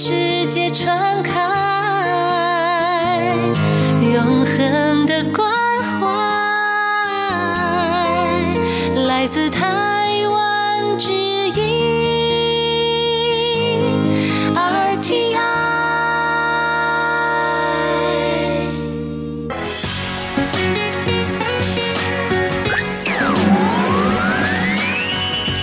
是。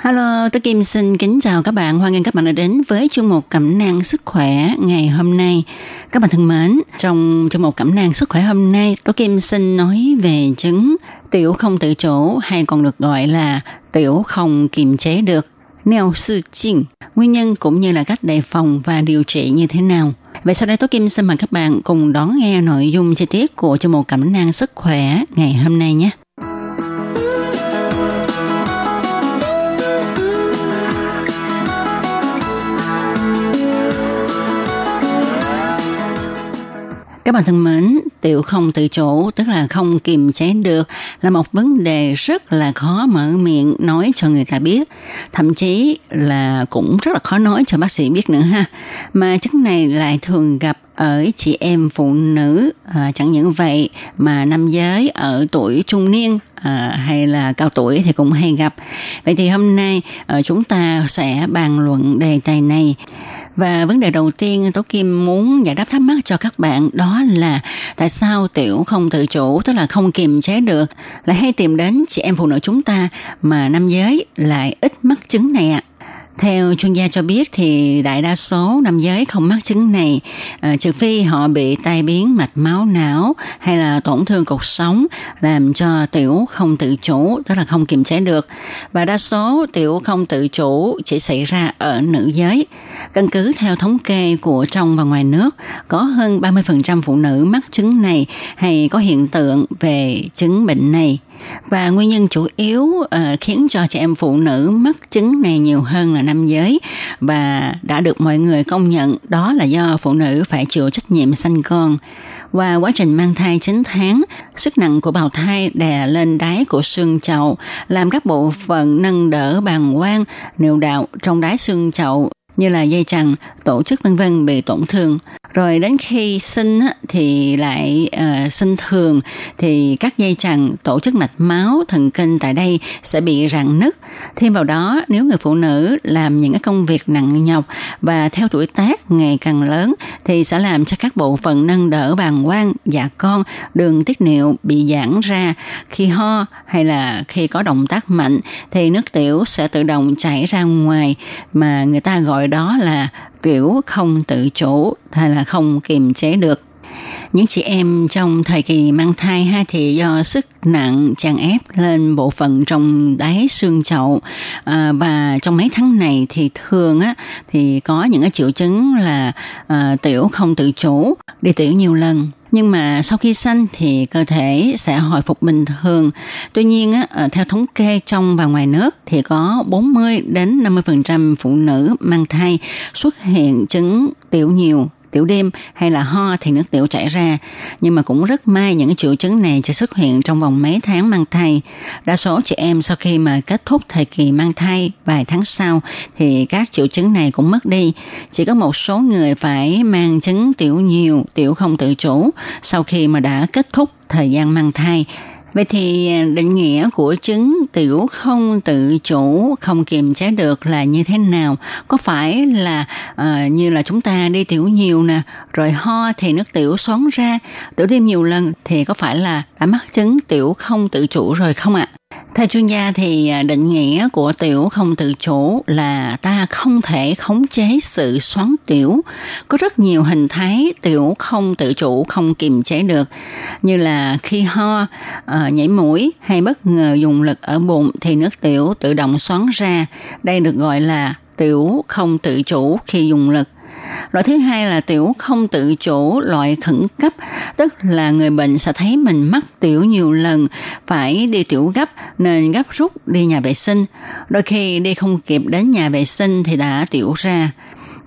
Hello, tôi Kim xin kính chào các bạn. Hoan nghênh các bạn đã đến với chương mục cẩm nang sức khỏe ngày hôm nay. Các bạn thân mến, trong chương mục cẩm nang sức khỏe hôm nay, tôi Kim xin nói về chứng tiểu không tự chủ hay còn được gọi là tiểu không kiềm chế được. Neo sư chinh, nguyên nhân cũng như là cách đề phòng và điều trị như thế nào. Vậy sau đây tôi Kim xin mời các bạn cùng đón nghe nội dung chi tiết của chương mục cẩm nang sức khỏe ngày hôm nay nhé. Các bạn thân mến, tiểu không tự chủ tức là không kiềm chế được là một vấn đề rất là khó mở miệng nói cho người ta biết. Thậm chí là cũng rất là khó nói cho bác sĩ biết nữa ha. Mà chứng này lại thường gặp ở chị em phụ nữ à, chẳng những vậy mà nam giới ở tuổi trung niên à, hay là cao tuổi thì cũng hay gặp vậy thì hôm nay à, chúng ta sẽ bàn luận đề tài này và vấn đề đầu tiên Tố Kim muốn giải đáp thắc mắc cho các bạn đó là tại sao tiểu không tự chủ, tức là không kiềm chế được, lại hay tìm đến chị em phụ nữ chúng ta mà nam giới lại ít mắc chứng này ạ. Theo chuyên gia cho biết thì đại đa số nam giới không mắc chứng này à, trừ phi họ bị tai biến mạch máu não hay là tổn thương cột sống làm cho tiểu không tự chủ tức là không kiềm chế được và đa số tiểu không tự chủ chỉ xảy ra ở nữ giới. Căn cứ theo thống kê của trong và ngoài nước có hơn 30% phụ nữ mắc chứng này hay có hiện tượng về chứng bệnh này và nguyên nhân chủ yếu uh, khiến cho trẻ em phụ nữ mắc chứng này nhiều hơn là nam giới và đã được mọi người công nhận đó là do phụ nữ phải chịu trách nhiệm sanh con và quá trình mang thai 9 tháng, sức nặng của bào thai đè lên đáy của xương chậu, làm các bộ phận nâng đỡ bàng quang, niệu đạo trong đáy xương chậu như là dây chằng, tổ chức vân vân bị tổn thương. Rồi đến khi sinh thì lại uh, sinh thường thì các dây chằng, tổ chức mạch máu, thần kinh tại đây sẽ bị rạn nứt. Thêm vào đó, nếu người phụ nữ làm những cái công việc nặng nhọc và theo tuổi tác ngày càng lớn thì sẽ làm cho các bộ phận nâng đỡ bàng quang, dạ con, đường tiết niệu bị giãn ra. Khi ho hay là khi có động tác mạnh thì nước tiểu sẽ tự động chảy ra ngoài mà người ta gọi đó là tiểu không tự chủ hay là không kiềm chế được. Những chị em trong thời kỳ mang thai ha thì do sức nặng chèn ép lên bộ phận trong đáy xương chậu. À, và trong mấy tháng này thì thường á thì có những cái triệu chứng là à, tiểu không tự chủ đi tiểu nhiều lần nhưng mà sau khi sanh thì cơ thể sẽ hồi phục bình thường. Tuy nhiên á, ờ, theo thống kê trong và ngoài nước thì có 40 đến 50% phụ nữ mang thai xuất hiện chứng tiểu nhiều tiểu đêm hay là ho thì nước tiểu chảy ra. Nhưng mà cũng rất may những cái triệu chứng này chỉ xuất hiện trong vòng mấy tháng mang thai. Đa số chị em sau khi mà kết thúc thời kỳ mang thai vài tháng sau thì các triệu chứng này cũng mất đi. Chỉ có một số người phải mang chứng tiểu nhiều, tiểu không tự chủ sau khi mà đã kết thúc thời gian mang thai. Vậy thì định nghĩa của chứng tiểu không tự chủ, không kiềm chế được là như thế nào? Có phải là uh, như là chúng ta đi tiểu nhiều nè, rồi ho thì nước tiểu xoắn ra, tiểu đêm nhiều lần thì có phải là đã mắc chứng tiểu không tự chủ rồi không ạ? Theo chuyên gia thì à, định nghĩa của tiểu không tự chủ là ta không thể khống chế sự xoắn tiểu. Có rất nhiều hình thái tiểu không tự chủ, không kiềm chế được. Như là khi ho, à, nhảy mũi hay bất ngờ dùng lực ở bụng thì nước tiểu tự động xoắn ra. Đây được gọi là tiểu không tự chủ khi dùng lực Loại thứ hai là tiểu không tự chủ loại khẩn cấp, tức là người bệnh sẽ thấy mình mắc tiểu nhiều lần, phải đi tiểu gấp nên gấp rút đi nhà vệ sinh. Đôi khi đi không kịp đến nhà vệ sinh thì đã tiểu ra.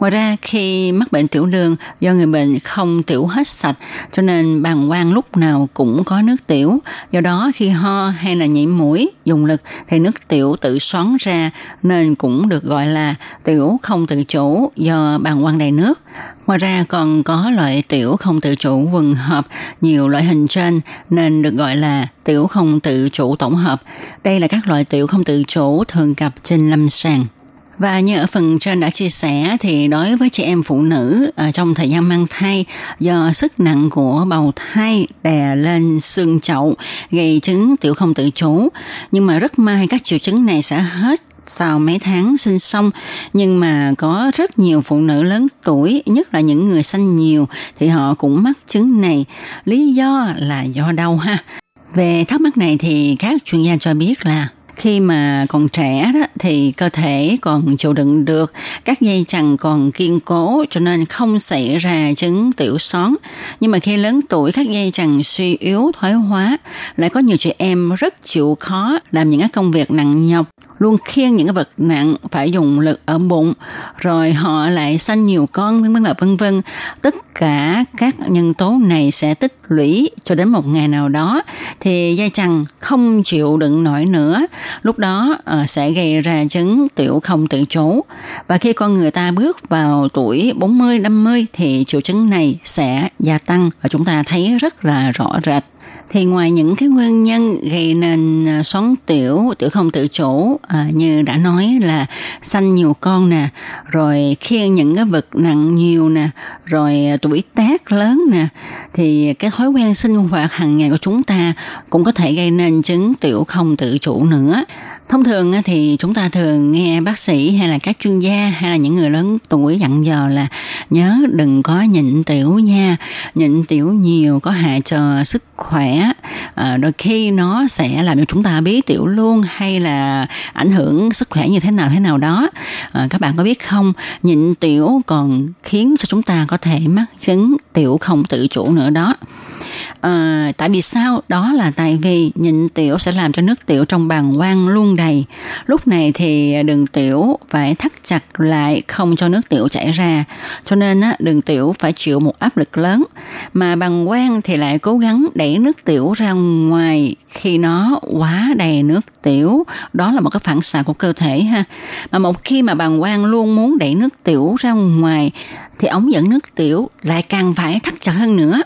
Ngoài ra, khi mắc bệnh tiểu đường, do người bệnh không tiểu hết sạch, cho nên bàng quang lúc nào cũng có nước tiểu. Do đó, khi ho hay là nhảy mũi, dùng lực thì nước tiểu tự xoắn ra, nên cũng được gọi là tiểu không tự chủ do bàng quang đầy nước. Ngoài ra, còn có loại tiểu không tự chủ quần hợp nhiều loại hình trên, nên được gọi là tiểu không tự chủ tổng hợp. Đây là các loại tiểu không tự chủ thường gặp trên lâm sàng. Và như ở phần trên đã chia sẻ thì đối với chị em phụ nữ ở trong thời gian mang thai, do sức nặng của bầu thai đè lên xương chậu, gây chứng tiểu không tự chủ. Nhưng mà rất may các triệu chứng này sẽ hết sau mấy tháng sinh xong. Nhưng mà có rất nhiều phụ nữ lớn tuổi, nhất là những người sanh nhiều, thì họ cũng mắc chứng này. Lý do là do đau ha. Về thắc mắc này thì các chuyên gia cho biết là khi mà còn trẻ đó, thì cơ thể còn chịu đựng được các dây chằng còn kiên cố, cho nên không xảy ra chứng tiểu xón nhưng mà khi lớn tuổi, các dây chằng suy yếu, thoái hóa, lại có nhiều chị em rất chịu khó làm những cái công việc nặng nhọc luôn khiêng những cái vật nặng phải dùng lực ở bụng, rồi họ lại sanh nhiều con, vân vân và vân vân. Tất cả các nhân tố này sẽ tích lũy cho đến một ngày nào đó, thì dây chằng không chịu đựng nổi nữa. Lúc đó ờ, sẽ gây ra chứng tiểu không tự chủ. Và khi con người ta bước vào tuổi 40 50 thì triệu chứng này sẽ gia tăng. Và chúng ta thấy rất là rõ rệt thì ngoài những cái nguyên nhân gây nên à, xoắn tiểu tiểu không tự chủ à, như đã nói là sanh nhiều con nè rồi khiêng những cái vật nặng nhiều nè rồi à, tuổi tác lớn nè thì cái thói quen sinh hoạt hàng ngày của chúng ta cũng có thể gây nên chứng tiểu không tự chủ nữa. Thông thường thì chúng ta thường nghe bác sĩ hay là các chuyên gia hay là những người lớn tuổi dặn dò là nhớ đừng có nhịn tiểu nha, nhịn tiểu nhiều có hại cho sức khỏe. À, đôi khi nó sẽ làm cho chúng ta bí tiểu luôn hay là ảnh hưởng sức khỏe như thế nào thế nào đó. À, các bạn có biết không, nhịn tiểu còn khiến cho chúng ta có thể mắc chứng tiểu không tự chủ nữa đó à, tại vì sao? Đó là tại vì nhịn tiểu sẽ làm cho nước tiểu trong bàng quang luôn đầy. Lúc này thì đường tiểu phải thắt chặt lại không cho nước tiểu chảy ra. Cho nên á, đường tiểu phải chịu một áp lực lớn. Mà bàng quang thì lại cố gắng đẩy nước tiểu ra ngoài. Khi nó quá đầy nước tiểu đó là một cái phản xạ của cơ thể ha. Mà một khi mà bàng quang luôn muốn đẩy nước tiểu ra ngoài thì ống dẫn nước tiểu lại càng phải thắt chặt hơn nữa.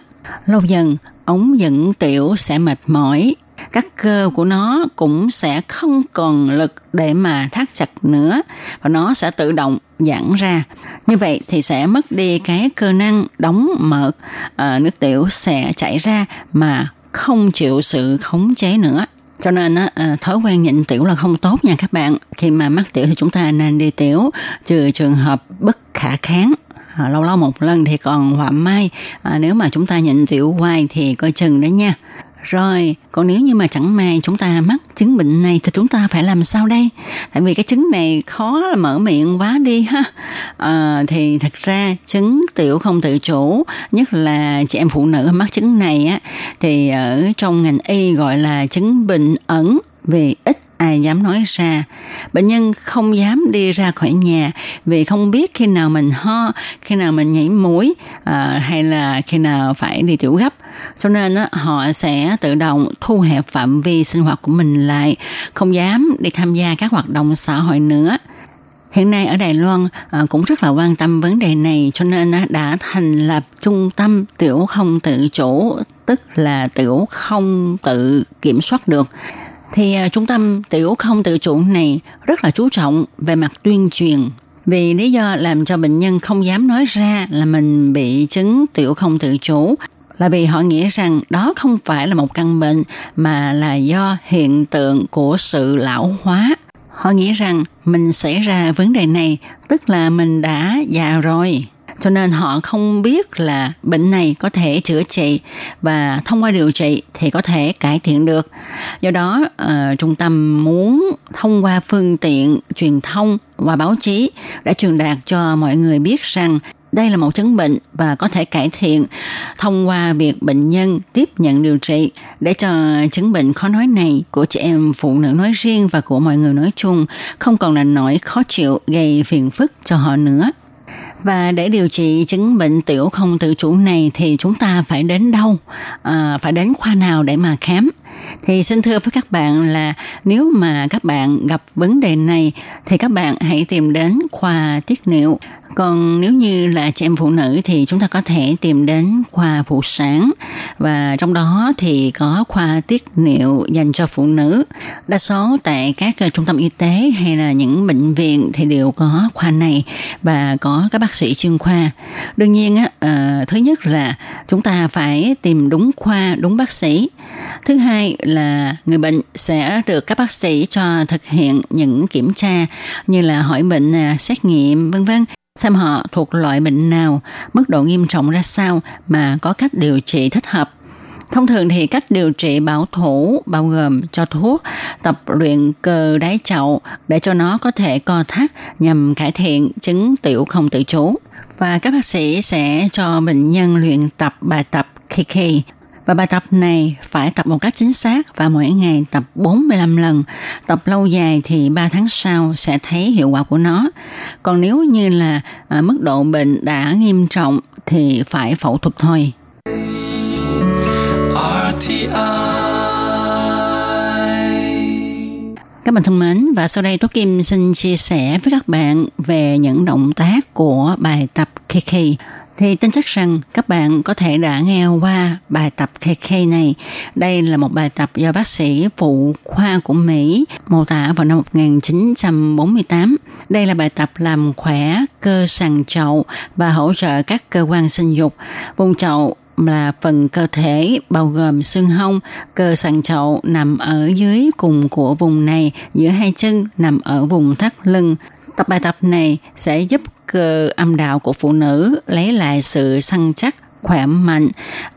Lâu dần ống dẫn tiểu sẽ mệt mỏi. Các cơ của nó cũng sẽ không còn lực để mà thắt chặt nữa và nó sẽ tự động giãn ra. Như vậy thì sẽ mất đi cái cơ năng đóng mở à, ờ, nước tiểu sẽ chảy ra mà không chịu sự khống chế nữa. Cho nên à, thói quen nhịn tiểu là không tốt nha các bạn. Khi mà mắc tiểu thì chúng ta nên đi tiểu trừ trường hợp bất khả kháng à, lâu lâu một lần thì còn họa mai à, nếu mà chúng ta nhịn tiểu hoài thì coi chừng đấy nha rồi, còn nếu như mà chẳng may chúng ta mắc chứng bệnh này thì chúng ta phải làm sao đây? Tại vì cái chứng này khó là mở miệng quá đi ha. À, thì thật ra chứng tiểu không tự chủ, nhất là chị em phụ nữ mắc chứng này á, thì ở trong ngành y gọi là chứng bệnh ẩn vì ít ai dám nói ra. Bệnh nhân không dám đi ra khỏi nhà vì không biết khi nào mình ho, khi nào mình nhảy mũi à, hay là khi nào phải đi tiểu gấp. Cho nên á, họ sẽ tự động thu hẹp phạm vi sinh hoạt của mình lại, không dám đi tham gia các hoạt động xã hội nữa. Hiện nay ở Đài Loan à, cũng rất là quan tâm vấn đề này cho nên đã thành lập trung tâm tiểu không tự chủ, tức là tiểu không tự kiểm soát được thì à, trung tâm tiểu không tự chủ này rất là chú trọng về mặt tuyên truyền vì lý do làm cho bệnh nhân không dám nói ra là mình bị chứng tiểu không tự chủ, là vì họ nghĩ rằng đó không phải là một căn bệnh, mà là do hiện tượng của sự lão hóa. Họ nghĩ rằng mình xảy ra vấn đề này, tức là mình đã già rồi cho nên họ không biết là bệnh này có thể chữa trị và thông qua điều trị thì có thể cải thiện được do đó uh, trung tâm muốn thông qua phương tiện truyền thông và báo chí đã truyền đạt cho mọi người biết rằng Đây là một chứng bệnh và có thể cải thiện thông qua việc bệnh nhân tiếp nhận điều trị để cho chứng bệnh khó nói này của chị em phụ nữ nói riêng và của mọi người nói chung không còn là nỗi khó chịu gây phiền phức cho họ nữa. Và để điều trị chứng bệnh tiểu không tự chủ này thì chúng ta phải đến đâu? À, phải đến khoa nào để mà khám? Thì xin thưa với các bạn là nếu mà các bạn gặp vấn đề này thì các bạn hãy tìm đến khoa tiết niệu còn nếu như là chị em phụ nữ thì chúng ta có thể tìm đến khoa phụ sản và trong đó thì có khoa tiết niệu dành cho phụ nữ. Đa số tại các ờ, trung tâm y tế hay là những bệnh viện thì đều có khoa này và có các bác sĩ chuyên khoa. Đương nhiên á, ờ, thứ nhất là chúng ta phải tìm đúng khoa, đúng bác sĩ. Thứ hai là người bệnh sẽ được các bác sĩ cho thực hiện những kiểm tra như là hỏi bệnh, à, xét nghiệm vân vân xem họ thuộc loại bệnh nào, mức độ nghiêm trọng ra sao mà có cách điều trị thích hợp. Thông thường thì cách điều trị bảo thủ bao gồm cho thuốc, tập luyện cơ đáy chậu để cho nó có thể co thắt nhằm cải thiện chứng tiểu không tự chủ. Và các bác sĩ sẽ cho bệnh nhân luyện tập bài tập Kiki và bài tập này phải tập một cách chính xác và mỗi ngày tập 45 lần. Tập lâu dài thì 3 tháng sau sẽ thấy hiệu quả của nó. Còn nếu như là à, mức độ bệnh đã nghiêm trọng thì phải phẫu thuật thôi. Các bạn thân mến, và sau đây Tố Kim xin chia sẻ với các bạn về những động tác của bài tập KK thì tin chắc rằng các bạn có thể đã nghe qua bài tập KK này. Đây là một bài tập do bác sĩ phụ khoa của Mỹ mô tả vào năm 1948. Đây là bài tập làm khỏe cơ sàn chậu và hỗ trợ các cơ quan sinh dục. Vùng chậu là phần cơ thể bao gồm xương hông, cơ sàn chậu nằm ở dưới cùng của vùng này, giữa hai chân nằm ở vùng thắt lưng. Tập bài tập này sẽ giúp cơ âm đạo của phụ nữ lấy lại sự săn chắc khỏe mạnh,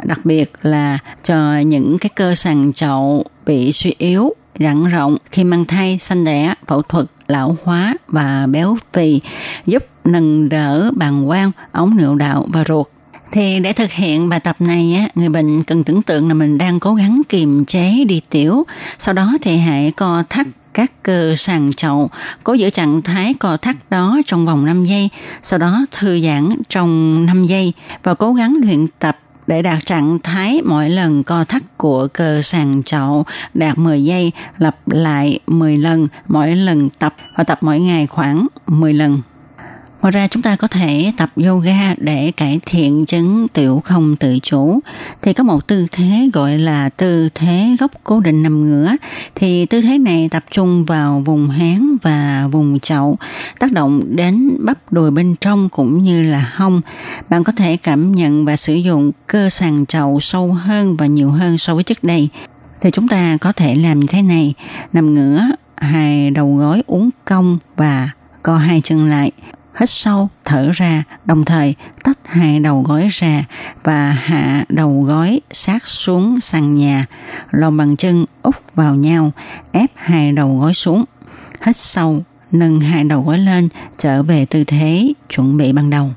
đặc biệt là cho những cái cơ sàn chậu bị suy yếu, rắn rộng khi mang thai, sanh đẻ, phẫu thuật, lão hóa và béo phì, giúp nâng đỡ bàng quang, ống niệu đạo và ruột. Thì để thực hiện bài tập này á, người bệnh cần tưởng tượng là mình đang cố gắng kiềm chế đi tiểu. Sau đó thì hãy co thắt các cơ sàn chậu, cố giữ trạng thái co thắt đó trong vòng 5 giây, sau đó thư giãn trong 5 giây và cố gắng luyện tập để đạt trạng thái mỗi lần co thắt của cơ sàn chậu đạt 10 giây, lặp lại 10 lần mỗi lần tập và tập mỗi ngày khoảng 10 lần. Ngoài ra chúng ta có thể tập yoga để cải thiện chứng tiểu không tự chủ. Thì có một tư thế gọi là tư thế gốc cố định nằm ngửa. Thì tư thế này tập trung vào vùng háng và vùng chậu, tác động đến bắp đùi bên trong cũng như là hông. Bạn có thể cảm nhận và sử dụng cơ sàn chậu sâu hơn và nhiều hơn so với trước đây. Thì chúng ta có thể làm như thế này, nằm ngửa, hai đầu gối uốn cong và co hai chân lại hít sâu, thở ra, đồng thời tách hai đầu gối ra và hạ đầu gối sát xuống sàn nhà, lòng bàn chân úp vào nhau, ép hai đầu gối xuống. Hít sâu, nâng hai đầu gối lên, trở về tư thế chuẩn bị ban đầu.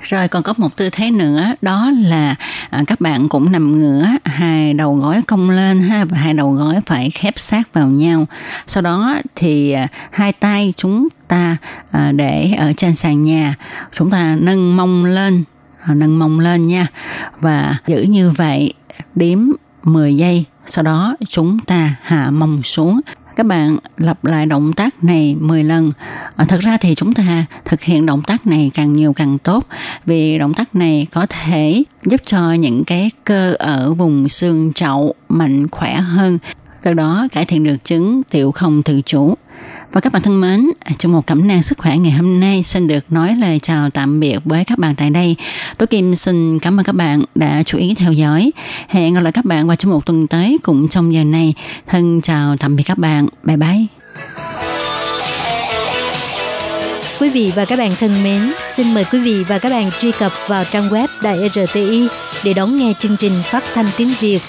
Rồi còn có một tư thế nữa đó là à, các bạn cũng nằm ngửa hai đầu gối cong lên ha và hai đầu gối phải khép sát vào nhau. Sau đó thì à, hai tay chúng ta à, để ở trên sàn nhà, chúng ta nâng mông lên, à, nâng mông lên nha và giữ như vậy đếm 10 giây sau đó chúng ta hạ mông xuống các bạn lặp lại động tác này 10 lần. À, thật ra thì chúng ta thực hiện động tác này càng nhiều càng tốt vì động tác này có thể giúp cho những cái cơ ở vùng xương chậu mạnh khỏe hơn từ đó cải thiện được chứng tiểu không tự chủ. Và các bạn thân mến, à, trong một cẩm nang sức khỏe ngày hôm nay xin được nói lời chào tạm biệt với các bạn tại đây. Tôi Kim xin cảm ơn các bạn đã chú ý theo dõi. Hẹn gặp lại các bạn vào trong một tuần tới cũng trong giờ này. Thân chào tạm biệt các bạn. Bye bye. Quý vị và các bạn thân mến, xin mời quý vị và các bạn truy cập vào trang web Đài RTI để đón nghe chương trình phát thanh tiếng Việt